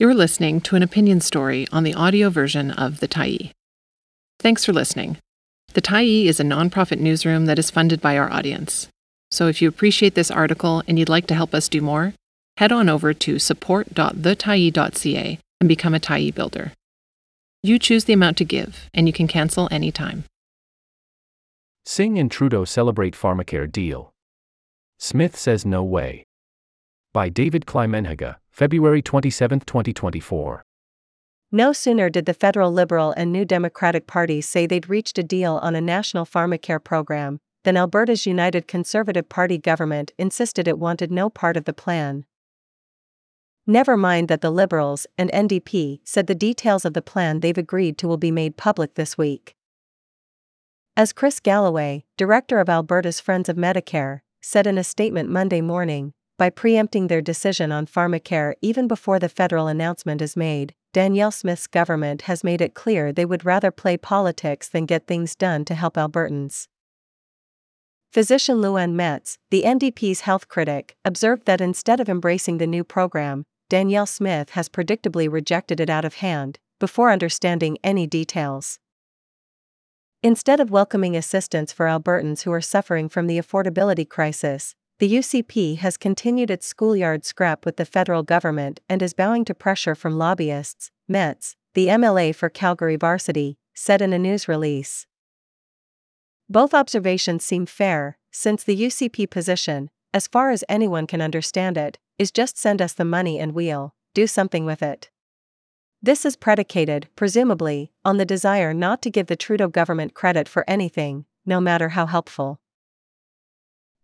You're listening to an opinion story on the audio version of The Tyee. Thanks for listening. The Tyee is a nonprofit newsroom that is funded by our audience. So if you appreciate this article and you'd like to help us do more, head on over to support.thetyee.ca and become a Tyee builder. You choose the amount to give, and you can cancel anytime. Singh and Trudeau celebrate pharmacare deal. Smith says no way. By David Climenhaga, February 27, 2024. No sooner did the federal Liberal and New Democratic parties say they'd reached a deal on a national pharmacare program than Alberta's United Conservative Party government insisted it wanted no part of the plan. Never mind that the Liberals and NDP said the details of the plan they've agreed to will be made public this week. As Chris Gallaway, director of Alberta's Friends of Medicare, said in a statement Monday morning, by preempting their decision on pharmacare even before the federal announcement is made, Danielle Smith's government has made it clear they would rather play politics than get things done to help Albertans. Physician Luanne Metz, the NDP's health critic, observed that instead of embracing the new program, Danielle Smith has predictably rejected it out of hand, before understanding any details. Instead of welcoming assistance for Albertans who are suffering from the affordability crisis, the UCP has continued its schoolyard scrap with the federal government and is bowing to pressure from lobbyists, Metz, the MLA for Calgary Varsity, said in a news release. Both observations seem fair, since the UCP position, as far as anyone can understand it, is just send us the money and we'll do something with it. This is predicated, presumably, on the desire not to give the Trudeau government credit for anything, no matter how helpful.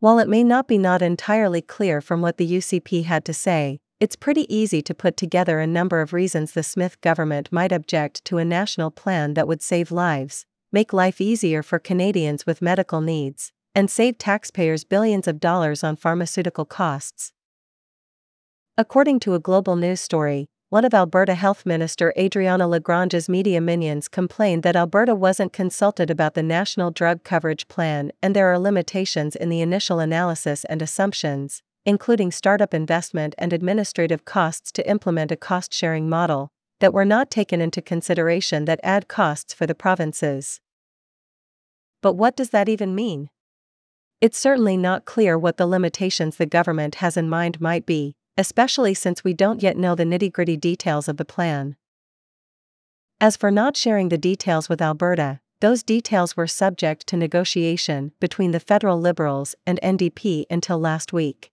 While it may not be not entirely clear from what the UCP had to say, it's pretty easy to put together a number of reasons the Smith government might object to a national plan that would save lives, make life easier for Canadians with medical needs, and save taxpayers billions of dollars on pharmaceutical costs. According to a global news story, one of Alberta Health Minister Adriana LaGrange's media minions complained that Alberta wasn't consulted about the National Drug Coverage Plan and there are limitations in the initial analysis and assumptions, including startup investment and administrative costs to implement a cost sharing model, that were not taken into consideration that add costs for the provinces. But what does that even mean? It's certainly not clear what the limitations the government has in mind might be, especially since we don't yet know the nitty gritty details of the plan. As for not sharing the details with Alberta, those details were subject to negotiation between the federal Liberals and NDP until last week.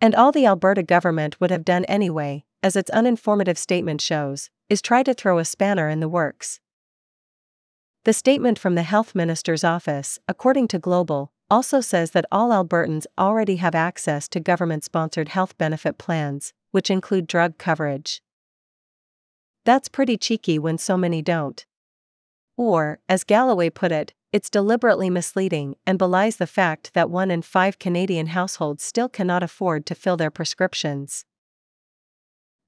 And all the Alberta government would have done anyway, as its uninformative statement shows, is try to throw a spanner in the works. The statement from the Health Minister's office, according to Global, also says that all Albertans already have access to government sponsored health benefit plans, which include drug coverage. That's pretty cheeky when so many don't. Or, as Gallaway put it, it's deliberately misleading and belies the fact that one in five Canadian households still cannot afford to fill their prescriptions.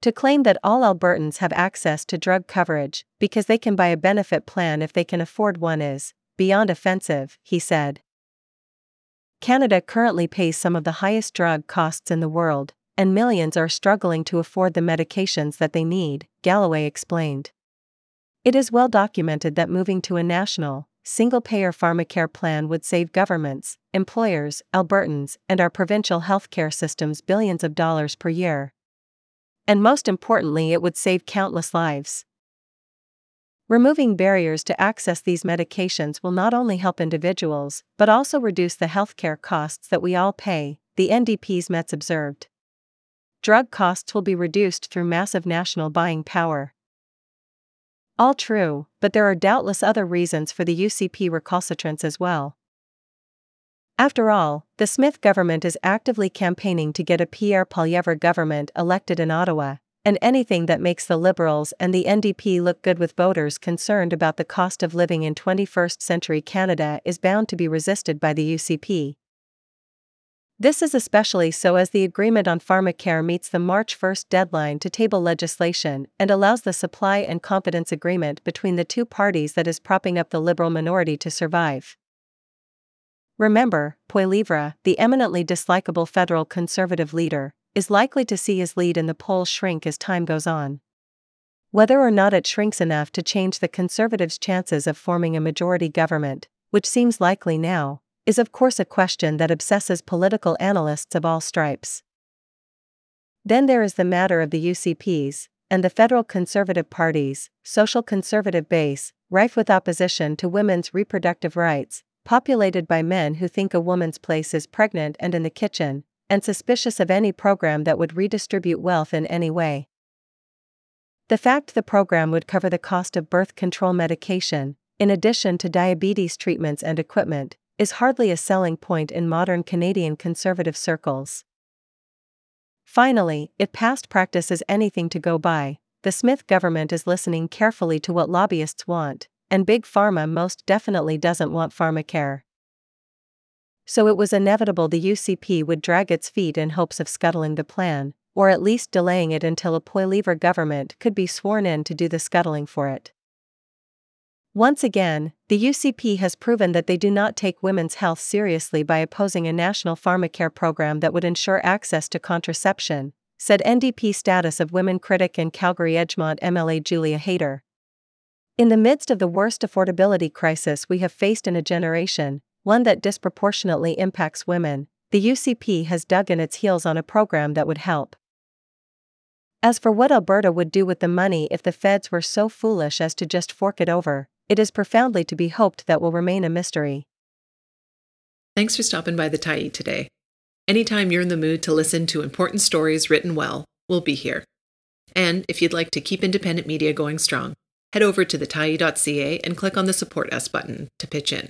To claim that all Albertans have access to drug coverage because they can buy a benefit plan if they can afford one is beyond offensive, he said. Canada currently pays some of the highest drug costs in the world, and millions are struggling to afford the medications that they need, Gallaway explained. It is well documented that moving to a national, single payer pharmacare plan would save governments, employers, Albertans, and our provincial healthcare systems billions of dollars per year. And most importantly, it would save countless lives. Removing barriers to access these medications will not only help individuals, but also reduce the healthcare costs that we all pay, the NDP's Metz observed. Drug costs will be reduced through massive national buying power. All true, but there are doubtless other reasons for the UCP recalcitrance as well. After all, the Smith government is actively campaigning to get a Pierre Poilievre government elected in Ottawa, and anything that makes the Liberals and the NDP look good with voters concerned about the cost of living in 21st century Canada is bound to be resisted by the UCP. This is especially so as the agreement on pharmacare meets the March 1 deadline to table legislation and allows the supply and confidence agreement between the two parties that is propping up the Liberal minority to survive. Remember, Poilievre, the eminently dislikable federal conservative leader, is likely to see his lead in the polls shrink as time goes on. Whether or not it shrinks enough to change the Conservatives' chances of forming a majority government, which seems likely now, is of course a question that obsesses political analysts of all stripes. Then there is the matter of the UCP's, and the federal conservative party's, social conservative base, rife with opposition to women's reproductive rights, populated by men who think a woman's place is pregnant and in the kitchen, and suspicious of any program that would redistribute wealth in any way. The fact the program would cover the cost of birth control medication, in addition to diabetes treatments and equipment, is hardly a selling point in modern Canadian conservative circles. Finally, if past practice is anything to go by, the Smith government is listening carefully to what lobbyists want, and Big Pharma most definitely doesn't want pharmacare. So it was inevitable the UCP would drag its feet in hopes of scuttling the plan, or at least delaying it until a Poilievre government could be sworn in to do the scuttling for it. Once again, the UCP has proven that they do not take women's health seriously by opposing a national pharmacare program that would ensure access to contraception, said NDP status of women critic and Calgary Edgemont MLA Julia Hayter. In the midst of the worst affordability crisis we have faced in a generation, one that disproportionately impacts women, the UCP has dug in its heels on a program that would help. As for what Alberta would do with the money if the feds were so foolish as to just fork it over, it is profoundly to be hoped that will remain a mystery. Thanks for stopping by the Tyee today. Anytime you're in the mood to listen to important stories written well, we'll be here. And if you'd like to keep independent media going strong, head over to thetyee.ca and click on the Support Us button to pitch in.